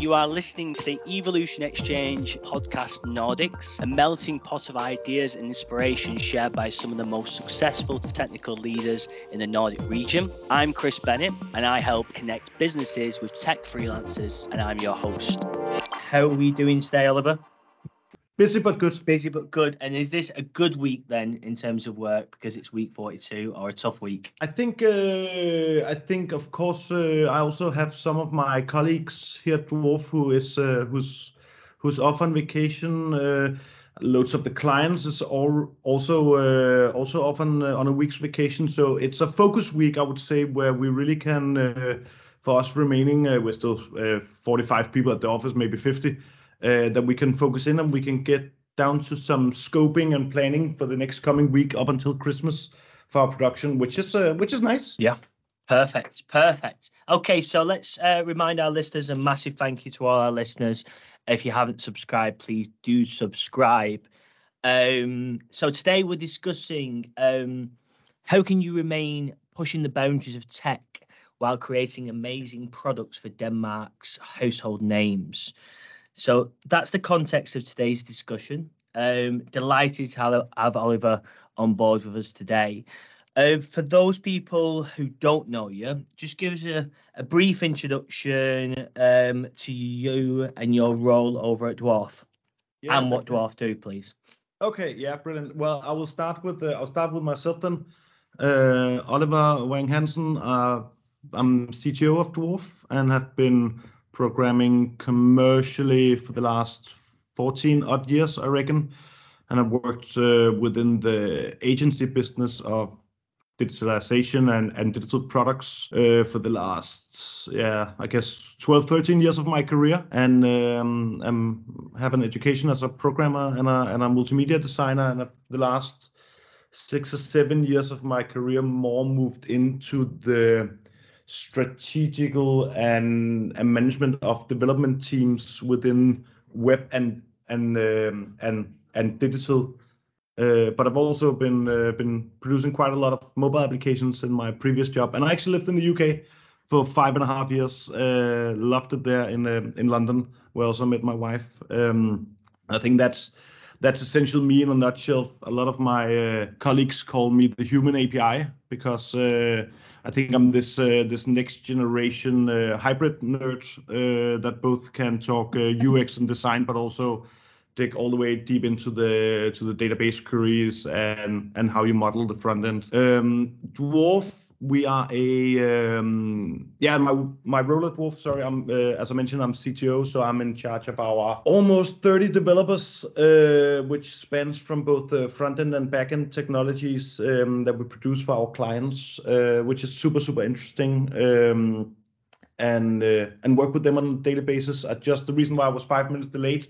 You are listening to the Evolution Exchange podcast Nordics, a melting pot of ideas and inspiration shared by some of the most successful technical leaders in the Nordic region. I'm Chris Bennett, and I help connect businesses with tech freelancers, and I'm your host. How are we doing today, Oliver? Busy but good. Busy but good. And is this a good week then in terms of work because it's week 42 or a tough week? I think, uh, I think, of course, uh, I also have some of my colleagues here at Dwarf who is uh, who's who's off on vacation. Uh, loads of the clients is all also uh, also off on on a week's vacation. So it's a focus week, I would say, where we really can. Uh, for us remaining, we're still 45 people at the office, maybe 50 uh, that we can focus in and we can get down to some scoping and planning for the next coming week up until Christmas for our production, which is uh, which is nice. Yeah. Perfect, perfect. Okay, so let's uh, remind our listeners a massive thank you to all our listeners. If you haven't subscribed, please do subscribe. Um, so today we're discussing um, how can you remain pushing the boundaries of tech while creating amazing products for Denmark's household names. So that's the context of today's discussion. Um, delighted to have Oliver on board with us today. Uh, for those people who don't know you, just give us a, a brief introduction um, to you and your role over at Dwarf, yeah, and what Dwarf do, please. Okay, yeah, brilliant. Well, I will start with uh, I'll start with myself then. Uh, Oliver Wang Hansen. Uh, I'm CTO of Dwarf and have been programming commercially for the last 14 odd years, I reckon. And I've worked uh, within the agency business of digitalization and, and digital products uh, for the last, yeah, I guess 12, 13 years of my career. And um, I have an education as a programmer and a, and a multimedia designer. And the last six or seven years of my career more moved into the strategical and, and management of development teams within web and and um, and and digital. Uh, but I've also been uh, been producing quite a lot of mobile applications in my previous job, and I actually lived in the UK for five and a half years. Uh, loved it there in uh, in London, where I also met my wife. Um, I think that's that's essentially me in a nutshell. A lot of my uh, colleagues call me the human API because uh, I think I'm this uh, this next generation uh, hybrid nerd uh, that both can talk UX and design, but also dig all the way deep into the to the database queries and and how you model the front end. Um, Dwarf we are a um, yeah my my role at Dwarf. Sorry, I'm uh, as I mentioned I'm CTO, so I'm in charge of our almost 30 developers, uh, which spans from both the front end and back end technologies um, that we produce for our clients, uh, which is super super interesting. Um, and uh, and work with them on a daily basis. just the reason why I was five minutes delayed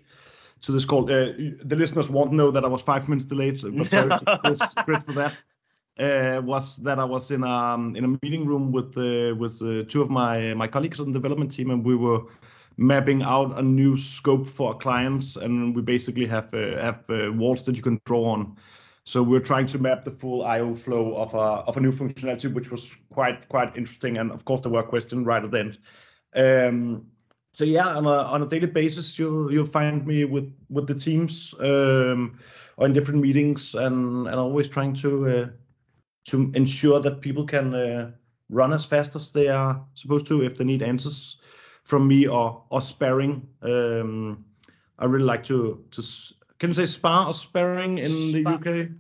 to this call. Uh, the listeners won't know that I was five minutes delayed, but sorry, Chris, Chris for that uh, was that I was in a um, in a meeting room with uh, with uh, two of my my colleagues on the development team, and we were mapping out a new scope for our clients, and we basically have uh, have uh, walls that you can draw on. So we're trying to map the full I/O flow of a of a new functionality, which was quite quite interesting, and of course there were questions right at the end. Um, so yeah, on a on a daily basis, you you'll find me with with the teams um, or in different meetings, and and always trying to uh, to ensure that people can uh, run as fast as they are supposed to if they need answers from me or or sparring. Um, I really like to to can you say spar or sparring in the UK?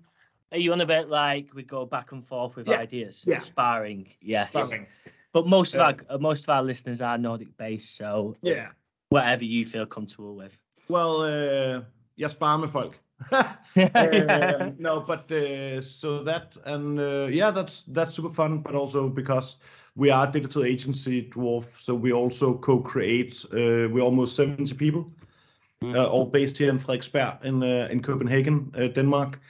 Are you on a bit like we go back and forth with yeah. ideas? Yeah. Sparring, yes. Sparring. But most of our most of our listeners are Nordic based, so yeah, whatever you feel comfortable with. Well, uh, jeg sparer med folk. uh, no, but uh, so that and uh, yeah, that's that's super fun. But also because we are a digital agency dwarf, so we also co-create. Uh, we're almost seventy people, mm. all based here in Frederiksberg in uh, in Copenhagen, Denmark.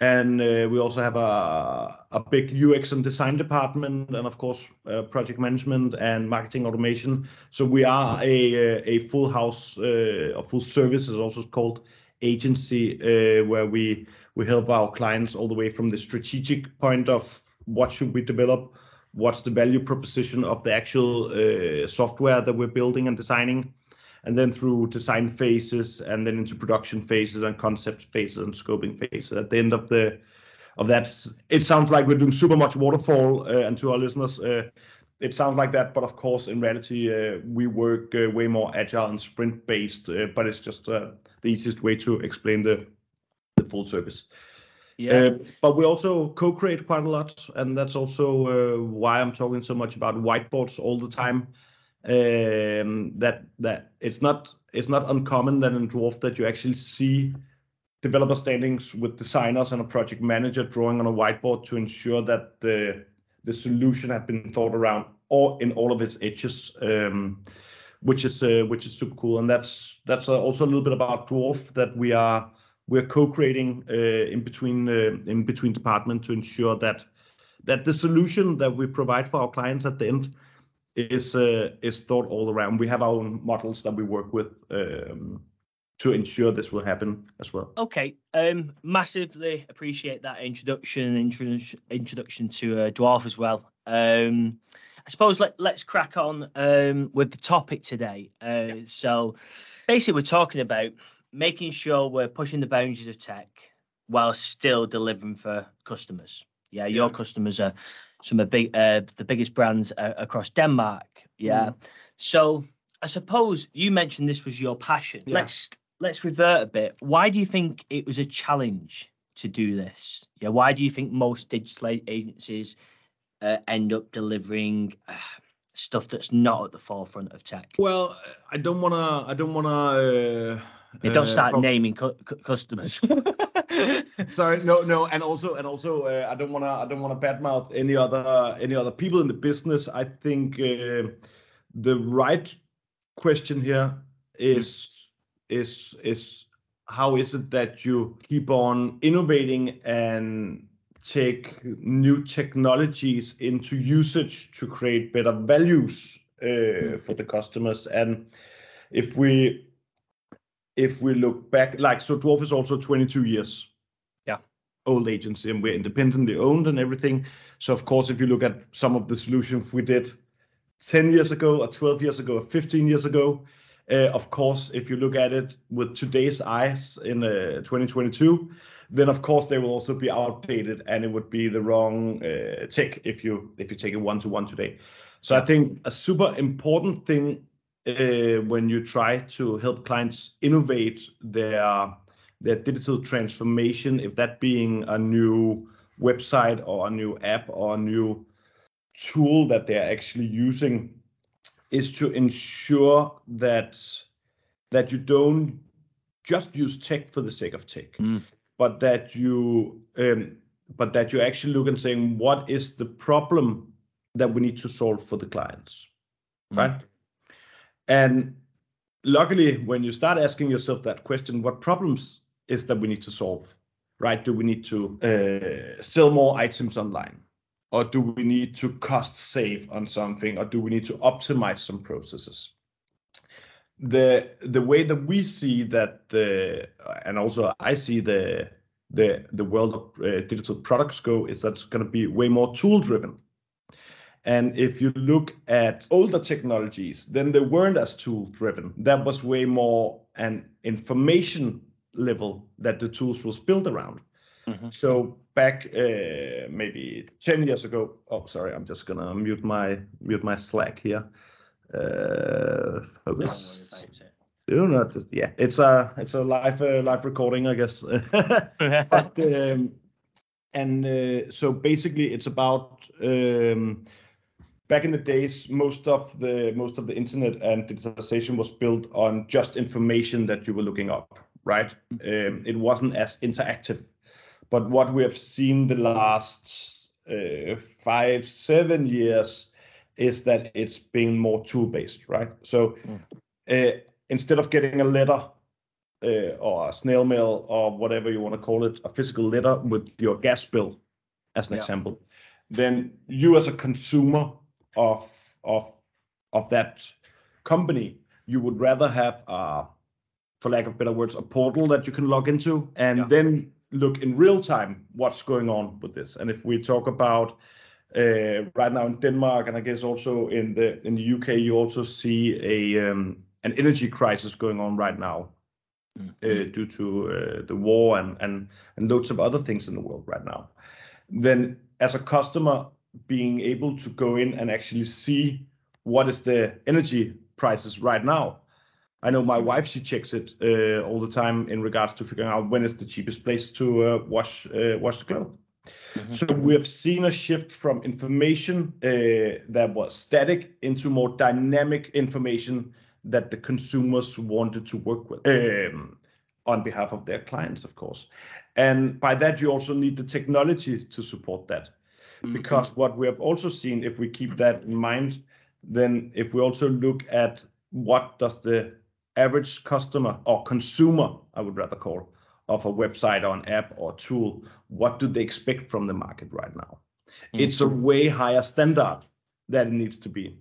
And we also have a a big UX and design department, and of course project management and marketing automation. So we are a a full house, a full service is also called agency uh, where we help our clients all the way from the strategic point of what should we develop, what's the value proposition of the actual uh, software that we're building and designing, and then through design phases, and then into production phases and concept phases and scoping phases. At the end of the of that, it sounds like we're doing super much waterfall, uh, and to our listeners, it sounds like that. But of course, in reality, uh, we work uh, way more agile and sprint based. Uh, but it's just uh, the easiest way to explain the the full service. Yeah. Uh, but we also co-create quite a lot, and that's also uh, why I'm talking so much about whiteboards all the time. Um, that that it's not it's not uncommon that in Dwarf that you actually see developer standings with designers and a project manager drawing on a whiteboard to ensure that the the solution had been thought around or in all of its edges, um, which is uh, which is super cool. And that's that's also a little bit about Dwarf that we are we're co-creating uh, in between uh, in between department to ensure that that the solution that we provide for our clients at the end is uh, is thought all around. We have our own models that we work with um, to ensure this will happen as well. Okay, um, massively appreciate that introduction introduction introduction to uh, Dwarf as well. Um, I suppose let let's crack on um, with the topic today. Uh, so basically, we're talking about making sure we're pushing the boundaries of tech while still delivering for customers. Yeah, your customers are some of big, uh, the biggest brands uh, across Denmark. Yeah. Mm. So I suppose you mentioned this was your passion. Yeah. Let's let's revert a bit. Why do you think it was a challenge to do this? Yeah. Why do you think most digital agencies uh, end up delivering uh, stuff that's not at the forefront of tech? Well, I don't wanna I don't wanna. Uh, They don't uh, start prob- naming cu- cu- customers. Sorry, no, no, and also, and also, uh, I don't wanna, I don't wanna badmouth any other, any other people in the business. I think uh, the right question here is, is, is how is it that you keep on innovating and take new technologies into usage to create better values uh, for the customers? And if we, if we look back, like so, Dwarf is also 22 years yeah old agency and we're independently owned and everything. So of course, if you look at some of the solutions we did 10 years ago or 12 years ago or 15 years ago, uh, of course, if you look at it with today's eyes in uh, 2022, then of course they will also be outdated and it would be the wrong uh, tech if you if you take it one to one today. So I think a super important thing uh, when you try to help clients innovate their their digital transformation, if that being a new website or a new app or a new tool that they're actually using, is to ensure that that you don't just use tech for the sake of tech, Mm. but that you um, but that you actually look and saying what is the problem that we need to solve for the clients, Mm. right? And luckily, when you start asking yourself that question, what problems is that we need to solve, right? Do we need to uh, sell more items online? Or do we need to cost save on something? Or do we need to optimize some processes? The the way that we see that the and also I see the the the world of uh, digital products go is that's going to be way more tool driven. And if you look at older technologies, then they weren't as tool driven. That was way more an information level that the tools was built around. Mhm. So back uh, maybe 10 years ago, oh sorry, I'm just gonna mute my mute my Slack here. Uh, focus. Do not just yeah, it's a it's a live uh, live recording, I guess. but um, and uh, so basically it's about um, back in the days most of the most of the internet and digitalization was built on just information that you were looking up right um, it wasn't as interactive but what we have seen the last uh, five seven years is that it's been more tool based right so uh, instead of getting a letter uh, or a snail mail or whatever you want to call it, a physical letter with your gas bill, as an Yeah. example, then you as a consumer of of of that company, you would rather have a, for lack of better words, a portal that you can log into and Yeah. then look in real time what's going on with this. And if we talk about uh, right now in Denmark, and I guess also in the in the UK, you also see a um, an energy crisis going on right now mm-hmm. uh, due to uh, the war and, and and loads of other things in the world right now, then as a customer being able to go in and actually see what is the energy prices right now. I know my wife she checks it uh, all the time in regards to figuring out when is the cheapest place to uh, wash uh, wash the clothes. Mm-hmm. So we have seen a shift from information uh, that was static into more dynamic information that the consumers wanted to work with um, on behalf of their clients, of course. And by that, you also need the technology to support that. Mm-hmm. Because what we have also seen, if we keep that in mind, then if we also look at what does the average customer or consumer, I would rather call, of a website or an app or tool, what do they expect from the market right now? Mm-hmm. It's a way higher standard that it needs to be.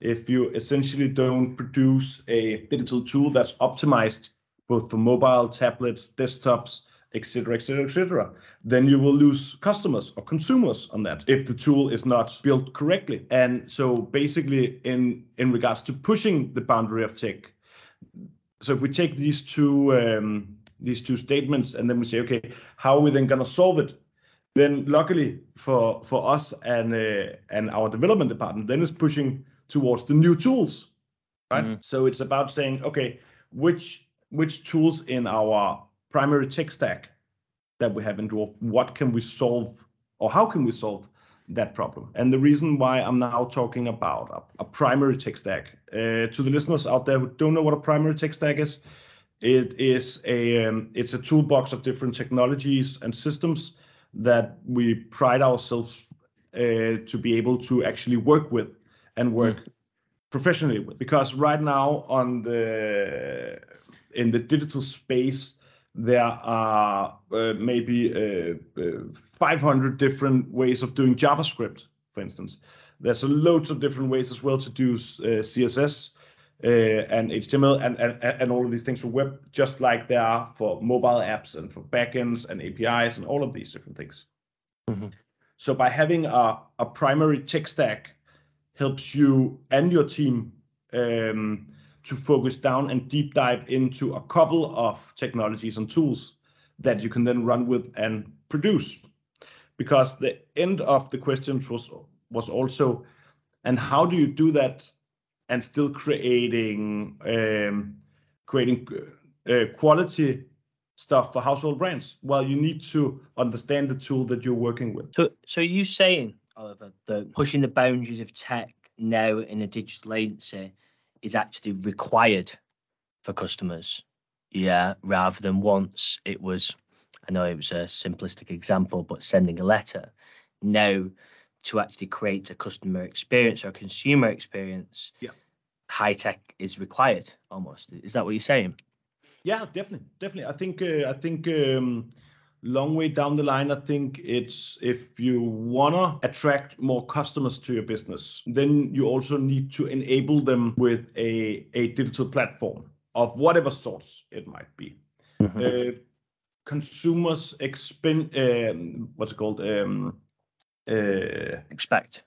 If you essentially don't produce a digital tool that's optimized both for mobile, tablets, desktops, etc., etc., etc., then you will lose customers or consumers on that if the tool is not built correctly. And so, basically, in in regards to pushing the boundary of tech, so if we take these two um, these two statements and then we say, okay, how are we then going to solve it? Then luckily for for us and uh, and our development department, then is pushing towards the new tools, right? Mm-hmm. So it's about saying, okay, which which tools in our primary tech stack that we have in Dwarf, what can we solve or how can we solve that problem. And the reason why I'm now talking about a, a primary tech stack, uh, to the listeners out there who don't know what a primary tech stack is, it is a um, it's a toolbox of different technologies and systems that we pride ourselves uh, to be able to actually work with and work mm. professionally with. Because right now on the in the digital space, there are uh, maybe uh, uh, 500 different ways of doing JavaScript, for instance. There's a loads of different ways as well to do uh, CSS uh, and HTML and, and, and all of these things for web, just like there are for mobile apps and for backends and APIs and all of these different things. Mm-hmm. So by having a, a primary tech stack helps you and your team um, to focus down and deep dive into a couple of technologies and tools that you can then run with and produce. Because the end of the questions was was also, and how do you do that and still creating um, creating uh, quality stuff for household brands? Well, you need to understand the tool that you're working with. So, so you saying, Oliver, that pushing the boundaries of tech now in a digital agency is actually required for customers. Yeah, rather than once it was, I know it was a simplistic example, but sending a letter. Now, to actually create a customer experience or a consumer experience, yeah. high tech is required almost. Is that what you're saying? Yeah, definitely, definitely. I think uh, I think um, long way down the line, I think it's if you wanna attract more customers to your business, then you also need to enable them with a, a digital platform of whatever sorts it might be. Mm-hmm. Uh, consumers expend um, what's it called um, uh, expect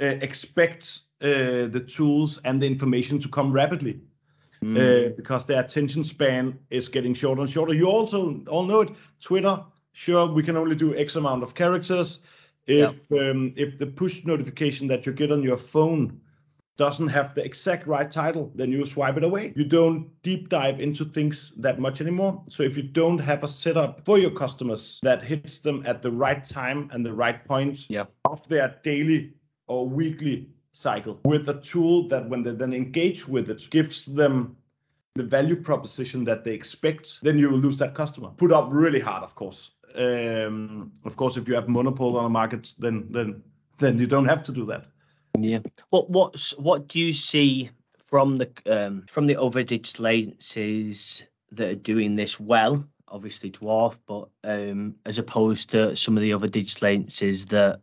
uh, expect uh, the tools and the information to come rapidly. Mm. Uh, because their attention span is getting shorter and shorter. You also all know it. Twitter, sure, we can only do X amount of characters. If um, if the push notification that you get on your phone doesn't have the exact right title, then you swipe it away. You don't deep dive into things that much anymore. So if you don't have a setup for your customers that hits them at the right time and the right point yeah. of their daily or weekly cycle with a tool that when they then engage with it gives them the value proposition that they expect, then you will lose that customer. Put up really hard, of course. Um, of course, if you have monopoly on a market, then then then you don't have to do that. Yeah. What what's what do you see from the um, from the other digital agencies that are doing this well? Obviously, Dwarf, but um, as opposed to some of the other digital agencies that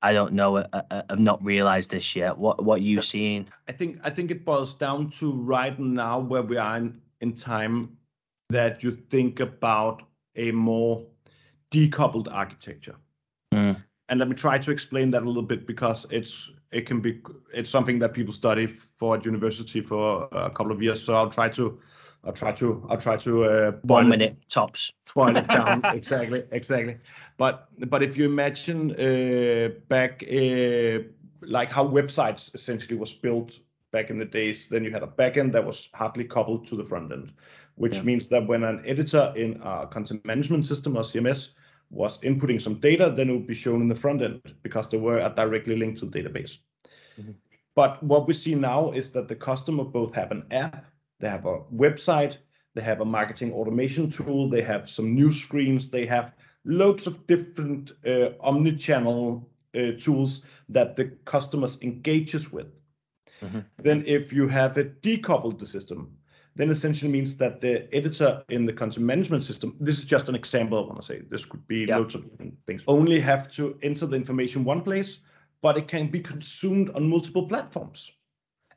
I don't know. I, uh, I, uh, I've not realised this yet. What what are you seeing? I think I think it boils down to right now where we are in, in time that you think about a more decoupled architecture. Mm. And let me try to explain that a little bit because it's it can be it's something that people study for at university for a couple of years. So I'll try to I'll try to I'll try to uh, one minute it, tops boil it down exactly exactly. But but if you imagine uh, back uh, like how websites essentially was built back in the days, then you had a backend that was hardly coupled to the front end, which yeah. means that when an editor in a content management system or CMS was inputting some data, then it would be shown in the front end because they were directly linked to the database. Mm-hmm. But what we see now is that the customer both have an app, they have a website, they have a marketing automation tool, they have some new screens, they have loads of different uh, omni-channel uh, tools that the customers engages with. Mm-hmm. Then if you have it decoupled the system, then essentially means that the editor in the content management system, this is just an example I want to say, this could be yeah. loads of different things, only have to enter the information one place, but it can be consumed on multiple platforms.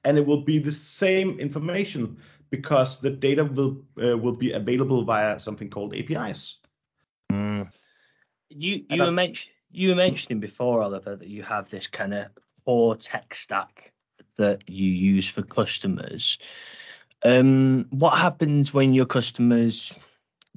And it will be the same information because the data will uh, will be available via something called APIs. Mm. You you were mentioning you were mentioning before, Oliver, that you have this kind of core tech stack that you use for customers. Um, what happens when your customers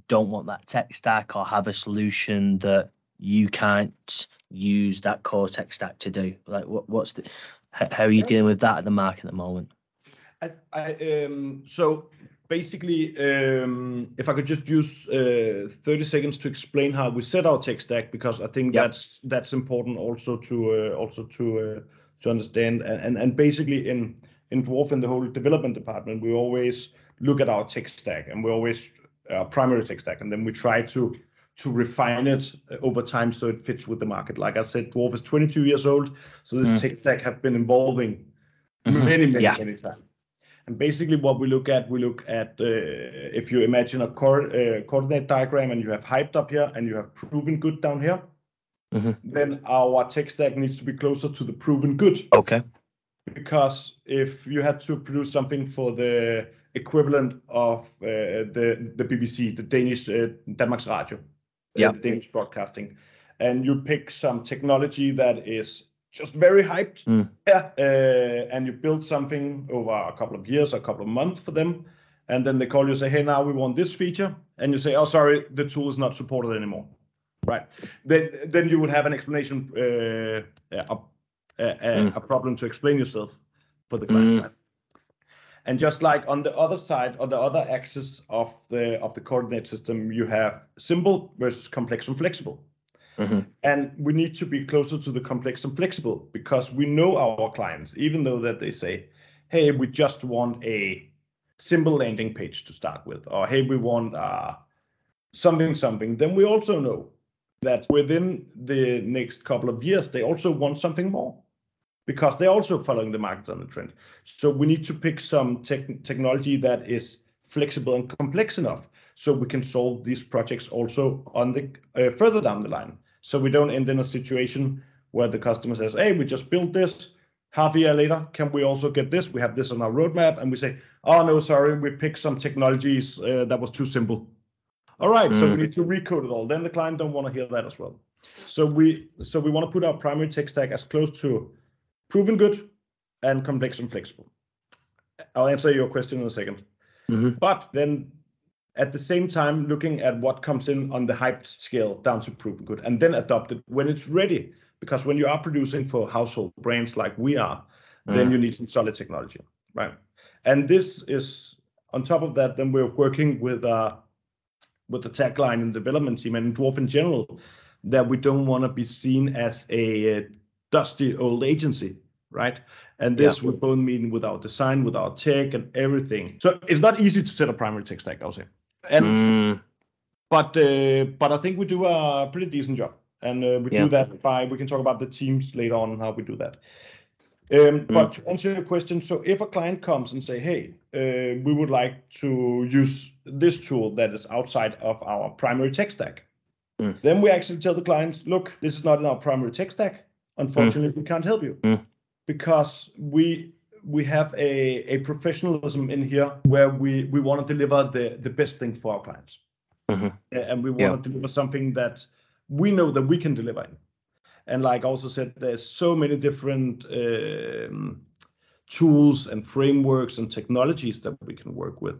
don't want that tech stack or have a solution that you can't use that core tech stack to do? Like, what, what's the how are you dealing with that at the market at the moment? I, I um, so basically, um, if I could just use uh, 30 seconds to explain how we set our tech stack, because I think yep. that's that's important also to uh, also to uh, to understand. And, and, and basically in, in Dwarf in the whole development department, we always look at our tech stack and we always uh, primary tech stack, and then we try to to refine it over time so it fits with the market. Like I said, Dwarf is 22 years old, so this mm. tech stack have been evolving mm-hmm. many, many, yeah. many times. And basically, what we look at, we look at uh, if you imagine a co- uh, coordinate diagram and you have hyped up here and you have proven good down here mm-hmm. then our tech stack needs to be closer to the proven good. Okay. Because if you had to produce something for the equivalent of uh, the the BBC, the Danish uh, Danmarks Radio, yeah. the Danish broadcasting, and you pick some technology that is just very hyped, mm. yeah, uh, and you build something over a couple of years, a couple of months for them, and then they call you and say, hey, now we want this feature, and you say, oh, sorry, the tool is not supported anymore. Right. Then then you would have an explanation, uh, a, a, mm. a, problem to explain yourself for the client. Mm. And just like on the other side, or the other axis of the of the coordinate system, you have simple versus complex and flexible. Mm-hmm. And we need to be closer to the complex and flexible because we know our clients, even though that they say, "Hey, we just want a simple landing page to start with," or "Hey, we want uh, something something." Then we also know that within the next couple of years, they also want something more because they're also following the market on the trend. So we need to pick some tech- technology that is flexible and complex enough so we can solve these projects also on the uh, further down the line. So we don't end in a situation where the customer says, "Hey, we just built this. Half a year later, can we also get this? We have this on our roadmap." And we say, "Oh no, sorry, we picked some technologies uh, that was too simple." All right, mm. so we mm. need to recode it all. Then the client don't want to hear that as well. So we so we want to put our primary tech stack as close to proven good and complex and flexible. I'll answer your question in a 2nd mm-hmm. But then at the same time, looking at what comes in on the hyped scale down to proven good and then adopt it when it's ready. Because when you are producing for household brands like we are, mm. then you need some solid technology, right? And this is on top of that, then we're working with uh, with the tagline and development team and Dwarf in general that we don't want to be seen as a dusty old agency, right? And this yeah. would both mean without design, without tech, and everything. So it's not easy to set a primary tech stack, I'll say. And mm. but uh, but I think we do a pretty decent job, and uh, we yeah. do that by we can talk about the teams later on how we do that. Um, mm. But to answer your question, so if a client comes and say, "Hey, uh, we would like to use this tool that is outside of our primary tech stack," mm. then we actually tell the client, "Look, this is not in our primary tech stack. Unfortunately, mm. we can't help you mm. because we we have a, a professionalism in here where we we want to deliver the the best thing for our clients, mm-hmm. and we want yeah. to deliver something that we know that we can deliver in." and like I also said, there's so many different um, tools and frameworks and technologies that we can work with.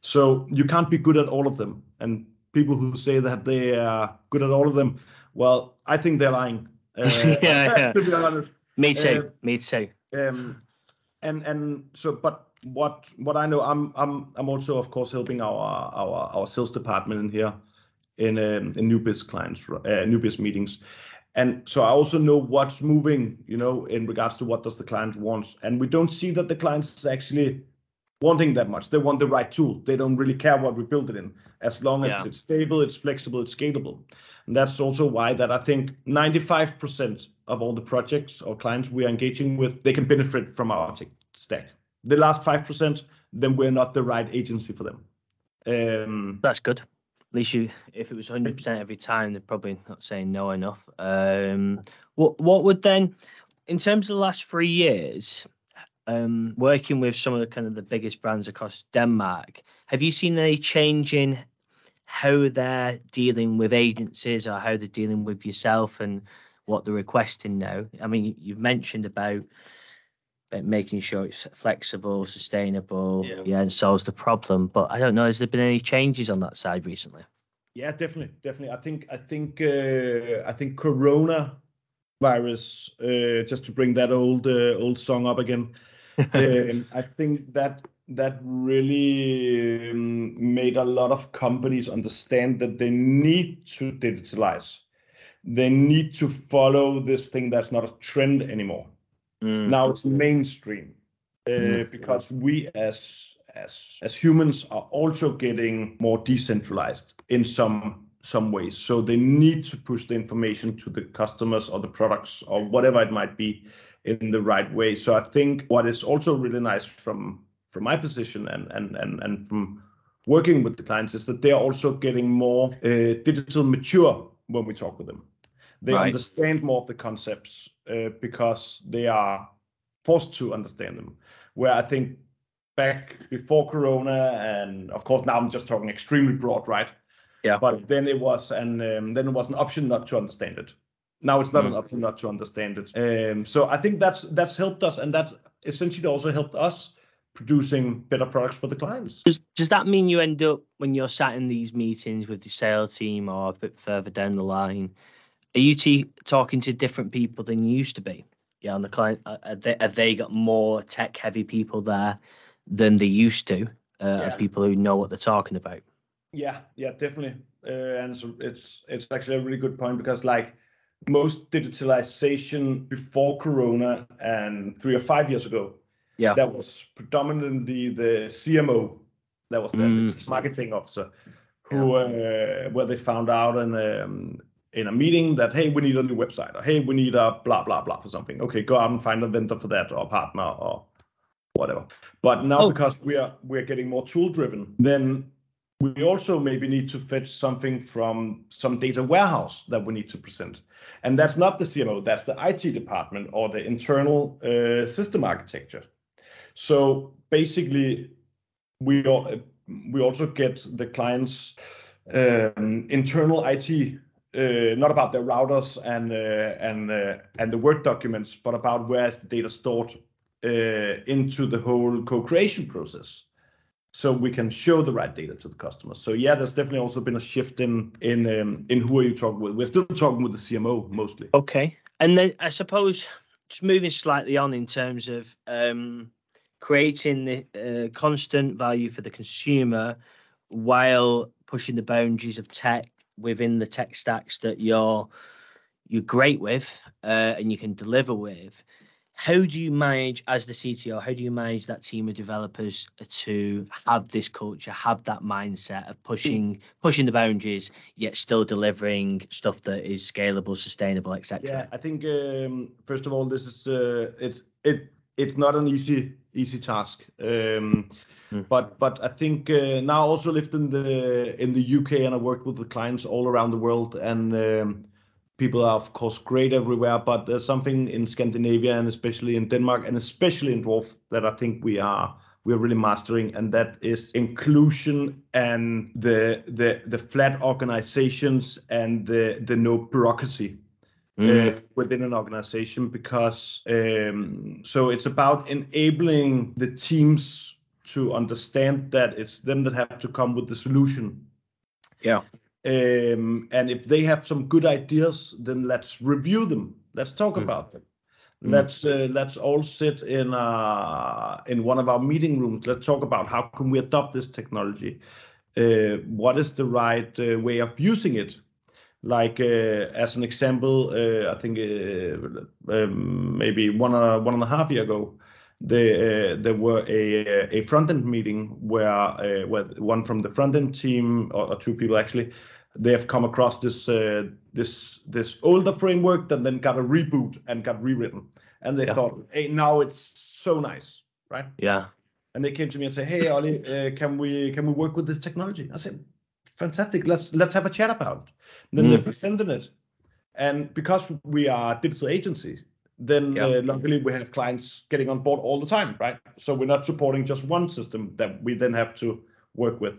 So you can't be good at all of them. And people who say that they are good at all of them, well, I think they're lying. Yeah, yeah. to be honest. Me too. Uh, me too. Um, and and so, but what what I know, I'm I'm I'm also of course helping our our our sales department in here in um, in new biz clients, uh, new biz meetings, and so I also know what's moving, you know, in regards to what does the client want, and we don't see that the clients is actually wanting that much. They want the right tool. They don't really care what we build it in, as long as Yeah. it's stable, it's flexible, it's scalable. And that's also why that I think 95% of all the projects or clients we are engaging with, they can benefit from our tech stack. The last 5%, then we're not the right agency for them. Um, That's good. At least you, if it was hundred percent every time, they're probably not saying no enough. Um, what what would then, in terms of the last three years, um, working with some of the kind of the biggest brands across Denmark, have you seen any change in how they're dealing with agencies or how they're dealing with yourself and what they're requesting now? I mean, you've mentioned about uh, making sure it's flexible, sustainable, Yeah. yeah, and solves the problem. But I don't know, has there been any changes on that side recently? Yeah, definitely, definitely. I think I think uh, I think Corona virus. Uh, just to bring that old uh, old song up again. Um, I think that that really um, made a lot of companies understand that they need to digitalize. They need to follow this thing that's not a trend anymore. Mm. Now it's mainstream uh, Mm. because we as as as humans are also getting more decentralized in some some ways. So they need to push the information to the customers or the products or whatever it might be in the right way. So I think what is also really nice from from my position and and and and from working with the clients is that they are also getting more uh, digital mature when we talk with them. They Right. understand more of the concepts uh, because they are forced to understand them. Where I think back before Corona, and of course now I'm just talking extremely broad, right? Yeah. But then it was and um, then it was an option not to understand it. Now it's not an Mm. option not to understand it. Um, so I think that's that's helped us, and that essentially also helped us producing better products for the clients. Does does that mean you end up when you're sat in these meetings with the sales team or a bit further down the line, are you t- talking to different people than you used to be? Yeah, on the client, uh, have they, have they got more tech heavy people there than they used to? Uh, Yeah. People who know what they're talking about. Yeah, yeah, definitely. Uh, and so it's it's actually a really good point because like most digitalization before Corona and three or five years ago, Yeah. that was predominantly the CMO, that was the Mm. marketing officer, who uh, where they found out in um, in a meeting that hey we need a new website or hey we need a blah blah blah for something. Okay, go out and find a vendor for that or a partner or whatever. But now Oh. because we are we're getting more tool driven, then we also maybe need to fetch something from some data warehouse that we need to present. And that's not the CMO, that's the IT department or the internal uh, system architecture. So basically, we al- we also get the clients um, internal IT, uh, not about their routers and uh, and uh, and the Word documents, but about where is the data stored uh, into the whole co-creation process so we can show the right data to the customers. So yeah, there's definitely also been a shift in in um, in who are you talking with. We're still talking with the CMO mostly. Okay. And then I suppose just moving slightly on in terms of um, creating the uh, constant value for the consumer while pushing the boundaries of tech within the tech stacks that you're you're great with uh, and you can deliver with. How do you manage as the CTO? How do you manage that team of developers to have this culture, have that mindset of pushing pushing the boundaries, yet still delivering stuff that is scalable, sustainable, etc. Yeah, I think um, first of all, this is uh, it's it it's not an easy easy task. Um, Mm. But but I think uh, now also lived in the in the UK and I worked with the clients all around the world and. Um, people are of course great everywhere but there's something in scandinavia and especially in denmark and especially in dwarf that i think we are we are really mastering and that is inclusion and the the the flat organizations and the the no bureaucracy mm. uh, within an organization because um, so it's about enabling the teams to understand that it's them that have to come with the solution. Yeah. Um, and if they have some good ideas, then let's review them. Let's talk mm. about them. Mm. Let's uh, let's all sit in uh, in one of our meeting rooms. Let's talk about how can we adopt this technology. Uh, what is the right uh, way of using it? Like uh, as an example, uh, I think um, maybe one one and a half year ago, they, there were a a front end meeting where where one from the front end team or, or two people actually they have come across this uh, this this older framework that then got a reboot and got rewritten, and they yeah. thought, hey, now it's so nice, right? Yeah. And they came to me and said, hey, Ollie, uh, can we can we work with this technology? I said, fantastic. Let's let's have a chat about. It. then mm. they presented it, and because we are digital agencies, then yeah. uh, luckily we have clients getting on board all the time, right? So we're not supporting just one system that we then have to work with.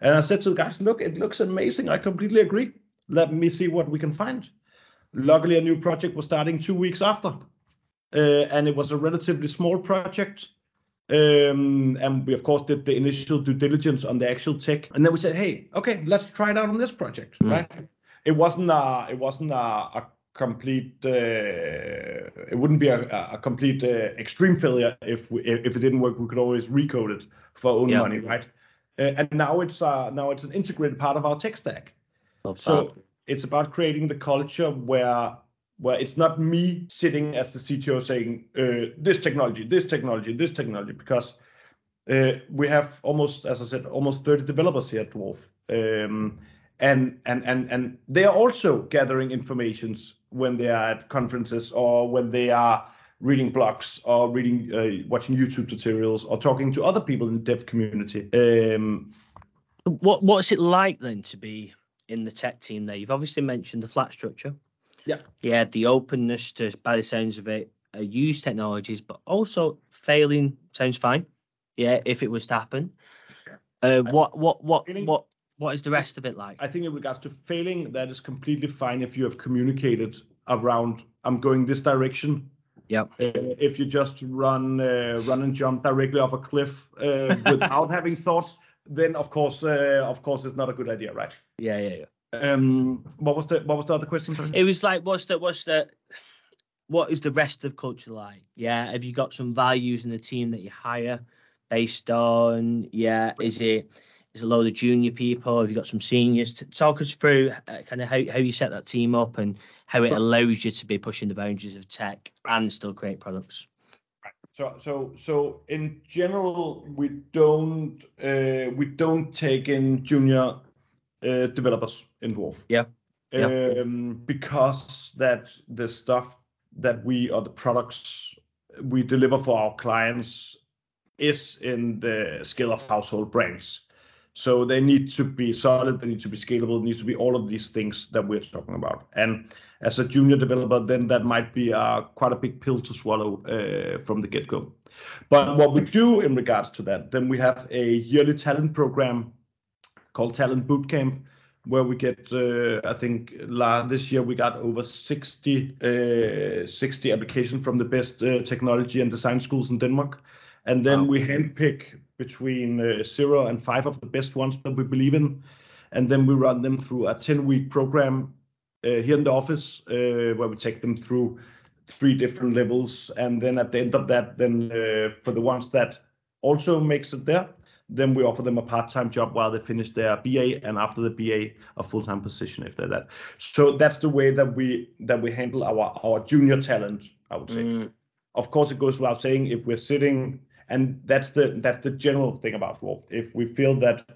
And I said to the guys, look, it looks amazing. I completely agree. Let me see what we can find. Luckily, a new project was starting two weeks after. Uh, and it was a relatively small project. Um, and we, of course, did the initial due diligence on the actual tech. And then we said, hey, okay, let's try it out on this project, mm. right? It wasn't a, it wasn't a, a complete uh, it wouldn't be a, a complete uh, extreme failure if we, if it didn't work we could always recode it for our own yeah. money right uh, and now it's uh, now it's an integrated part of our tech stack. Love so that. it's about creating the culture where where it's not me sitting as the CTO saying uh, this technology, this technology, this technology, because uh, we have almost, as I said, almost 30 developers here at Dwarf, um, and and and and they are also gathering informations when they are at conferences or when they are reading blogs or reading, uh, watching YouTube tutorials or talking to other people in the dev community. Um, what What's it like then to be in the tech team there? You've obviously mentioned the flat structure. Yeah. Yeah, the openness to, by the sounds of it, uh, use technologies, but also failing sounds fine. Yeah, if it was to happen. Uh, what what what failing, what what is the rest of it like? I think in regards to failing, that is completely fine if you have communicated around I'm going this direction yeah. Uh, if you just run uh, run and jump directly off a cliff uh, without having thought, then of course uh, of course it's not a good idea, right? Yeah, yeah, yeah. Um, what was the what was the other question? Sorry? It was like what's the what's the what is the rest of culture like? Yeah, have you got some values in the team that you hire based on? Yeah, is it is a load of junior people? Have you got some seniors? Talk us through uh, kind of how, how you set that team up and how it allows you to be pushing the boundaries of tech and still create products. So, so, so in general, we don't uh, we don't take in junior uh, developers in Dwarf. Yeah. Um, because that the stuff that we or the products we deliver for our clients is in the scale of household brands. So they need to be solid, they need to be scalable, need to be all of these things that we're talking about. And as a junior developer, then that might be uh, quite a big pill to swallow uh, from the get-go. But what we do in regards to that, then we have a yearly talent program called Talent Bootcamp, where we get, uh, I think this year we got over 60, uh, 60 applications from the best uh, technology and design schools in Denmark. And then we handpick between uh, zero and five of the best ones that we believe in. And then we run them through a 10 week program uh, here in the office uh, where we take them through three different levels. And then at the end of that, then uh, for the ones that also makes it there, then we offer them a part-time job while they finish their BA, and after the BA, a full-time position if they're that. So that's the way that we that we handle our our junior talent. I would say. Mm. Of course, it goes without saying if we're sitting and that's the that's the general thing about Dwarf. If we feel that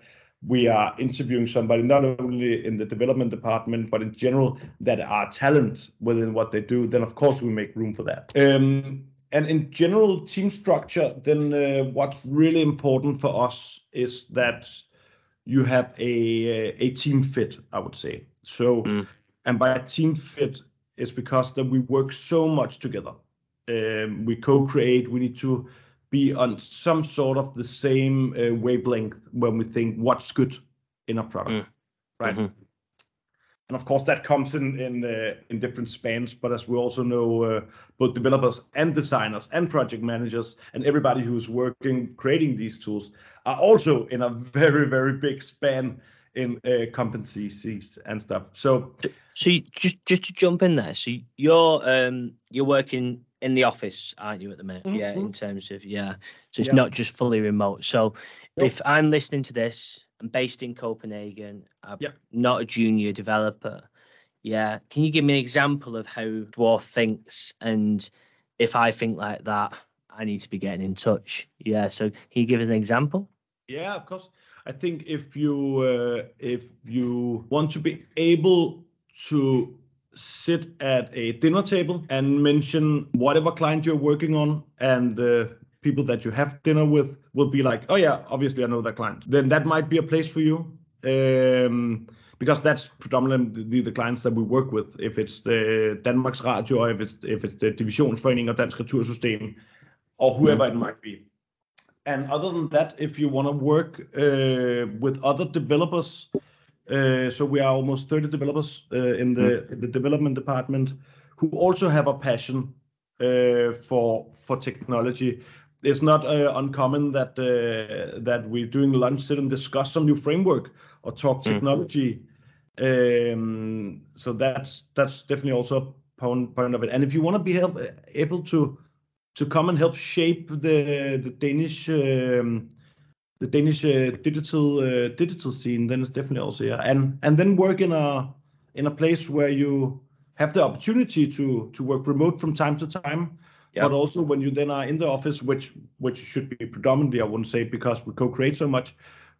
we are interviewing somebody not only in the development department but in general that are talent within what they do, then of course we make room for that. Um, and in general team structure, then uh, what's really important for us is that you have a a team fit. I would say so. Mm. And by team fit, is because that we work so much together. Um, we co-create. We need to be on some sort of the same uh, wavelength when we think what's good in a product, mm. right? Mm-hmm. and of course that comes in in uh, in different spans. But as we also know, uh, both developers and designers and project managers and everybody who's working creating these tools are also in a very very big span in uh, competencies and stuff. So, so you, just just to jump in there, so you're um you're working in the office, aren't you, at the minute? Mm-hmm. Yeah, in terms of yeah, so it's yeah. not just fully remote. So, yep. if I'm listening to this, I'm based in Copenhagen. I'm yep. not a junior developer. Yeah, can you give me an example of how Dwarf thinks, and if I think like that, I need to be getting in touch. Yeah, so can you give us an example? Yeah, of course. I think if you uh, if you want to be able to sit at a dinner table and mention whatever client you're working on and the people that you have dinner with will be like, oh yeah, obviously I know that client. Then that might be a place for you. Um, because that's predominantly the clients that we work with. If it's the Danmarks Radio, or if it's if it's the Divisionsforening or Dansk Retursystem, or whoever it might be. And other than that, if you want to work uh, with other developers, so we are almost 30 developers uh, in the mm. in the development department who also have a passion uh, for for technology. It's not uh, uncommon that uh, that we're doing lunch, sit and discuss some new framework or talk mm. technology. Um, so that's that's definitely also a point, point of it. And if you want to be help, able to to come and help shape the the Danish um, the Danish uh, digital uh, digital scene, then it's definitely also yeah, and and then work in a in a place where you have the opportunity to to work remote from time to time, yeah. but also when you then are in the office, which which should be predominantly, I wouldn't say because we co-create so much,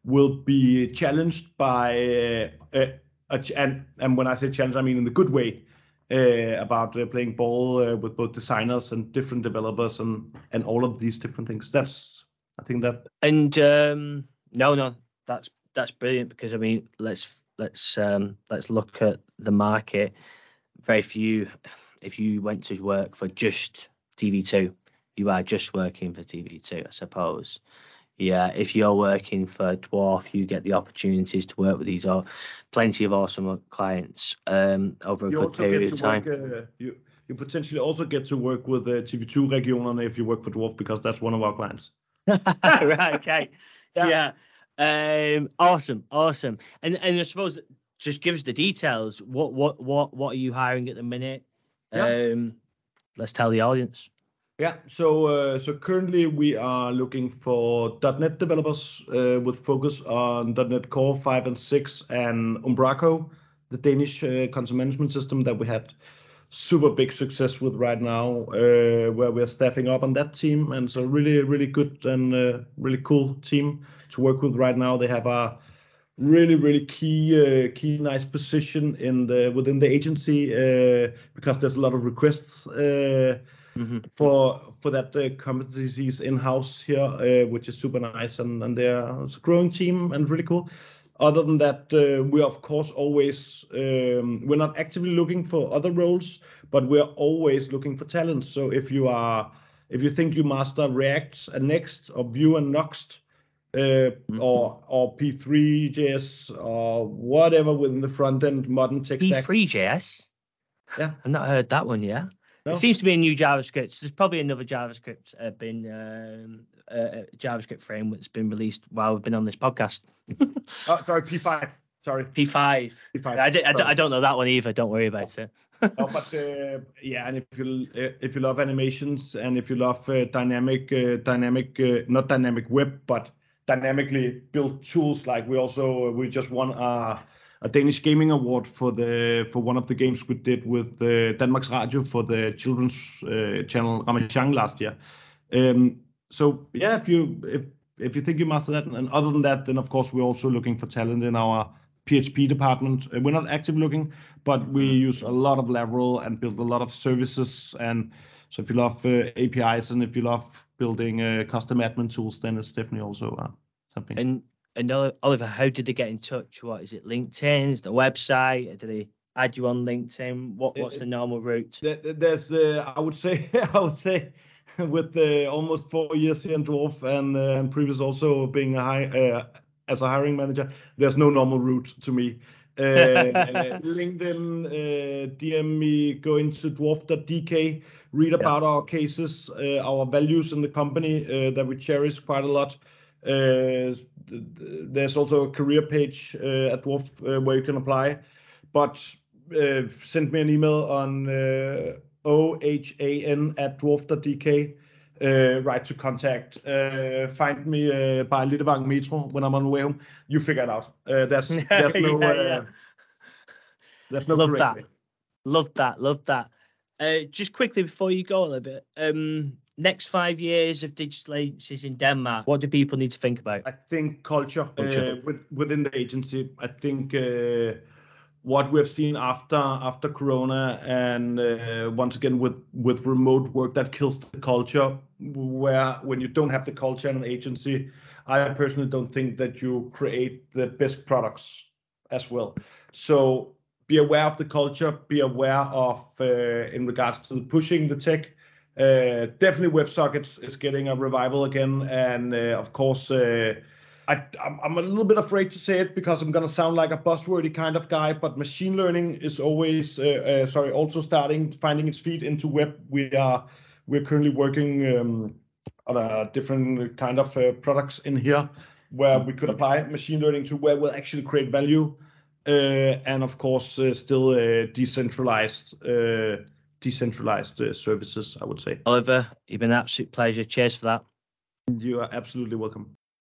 will be challenged by uh, uh, a, and and when I say challenge, I mean in the good way uh, about uh, playing ball uh, with both designers and different developers and and all of these different things. That's I think that. And um, no, no, that's that's brilliant because I mean, let's let's um, let's look at the market. Very few. If you went to work for just TV2, you are just working for TV2, I suppose yeah, if you're working for Dwarf, you get the opportunities to work with these or plenty of awesome clients um, over a you good period of time. Work, uh, you you potentially also get to work with uh, TV2 Regionen if you work for Dwarf because that's one of our clients. right. Okay. yeah. yeah. Um, awesome. Awesome. And and I suppose just give us the details. What what what what are you hiring at the minute? Yeah. Um, let's tell the audience. Yeah. So uh, so currently we are looking for .NET developers uh, with focus on .NET Core 5 and 6 and Umbraco, the Danish uh, content management system that we had super big success with right now, uh, where we're staffing up on that team, and so really really good and uh, really cool team to work with right now. They have a really really key uh, key nice position in the within the agency uh, because there's a lot of requests uh, mm-hmm. for for that uh, competencies in house here, uh, which is super nice, and and they're a growing team and really cool. Other than that, uh, we of course always um, we're not actively looking for other roles, but we're always looking for talent. So if you are if you think you master React and Next or Vue and Nuxt, uh, mm-hmm. or or P3JS or whatever within the front end modern tech stack. P3JS. Yeah, I've not heard that one yet. No? It seems to be a new JavaScript. There's probably another JavaScript uh, been um, uh, uh JavaScript framework that's been released while we've been on this podcast. oh, sorry, P5. Sorry, P5. P5. I, did, I, I, don't know that one either. Don't worry about it. oh, but uh, yeah, and if you uh, if you love animations and if you love uh, dynamic dynamic not dynamic web but dynamically built tools, like we also we just won a a Danish Gaming Award for the for one of the games we did with uh, Danmarks Radio for the children's uh, channel Ramasjang last year. Um, so yeah, if you if if you think you master that, and other than that, then of course we're also looking for talent in our PHP department. Uh, we're not active looking, but we use a lot of Laravel and build a lot of services. And so if you love uh, APIs and if you love building uh, custom admin tools, then it's definitely also uh, something. And and Oliver, how did they get in touch? What is it? LinkedIn? Is the website? Do they add you on LinkedIn? What what's the normal route? There's, uh, I would say, I would say, with uh, almost four years here in Dwarf and uh, and previous also being a high uh, as a hiring manager, there's no normal route to me. uh, LinkedIn, uh, DM me, go into dwarf.dk, read about our cases, uh, our values in the company uh, that we cherish quite a lot. Uh, there's also a career page uh, at Dwarf where you can apply. But send me an email on ohan at dwarf.dk. Uh, right to contact. Uh, find me uh, by Lindevang Metro when I'm on the way home. You figure it out. Uh, there's there's no yeah, yeah. Uh, there's no love that. Way. Love that. Love that. Uh, just quickly before you go a little bit, um, next five years of digital agencies in Denmark, what do people need to think about? I think culture, culture. with, within the agency. I think what we've seen after after corona and uh, once again with with remote work that kills the culture where when you don't have the culture in an agency i personally don't think that you create the best products as well. So be aware of the culture be aware of uh, in regards to pushing the tech. Uh, definitely WebSockets is getting a revival again and uh, of course I, am a little bit afraid to say it because I'm going to sound like a buzzwordy kind of guy, but machine learning is always, uh, uh, sorry, also starting finding its feet into web. We are we're currently working um, on a different kind of uh, products in here where we could apply machine learning to where we'll actually create value, uh, and of course uh, still uh, decentralized decentralized services. I would say. Oliver, you've been an absolute pleasure. Cheers for that. You are absolutely welcome.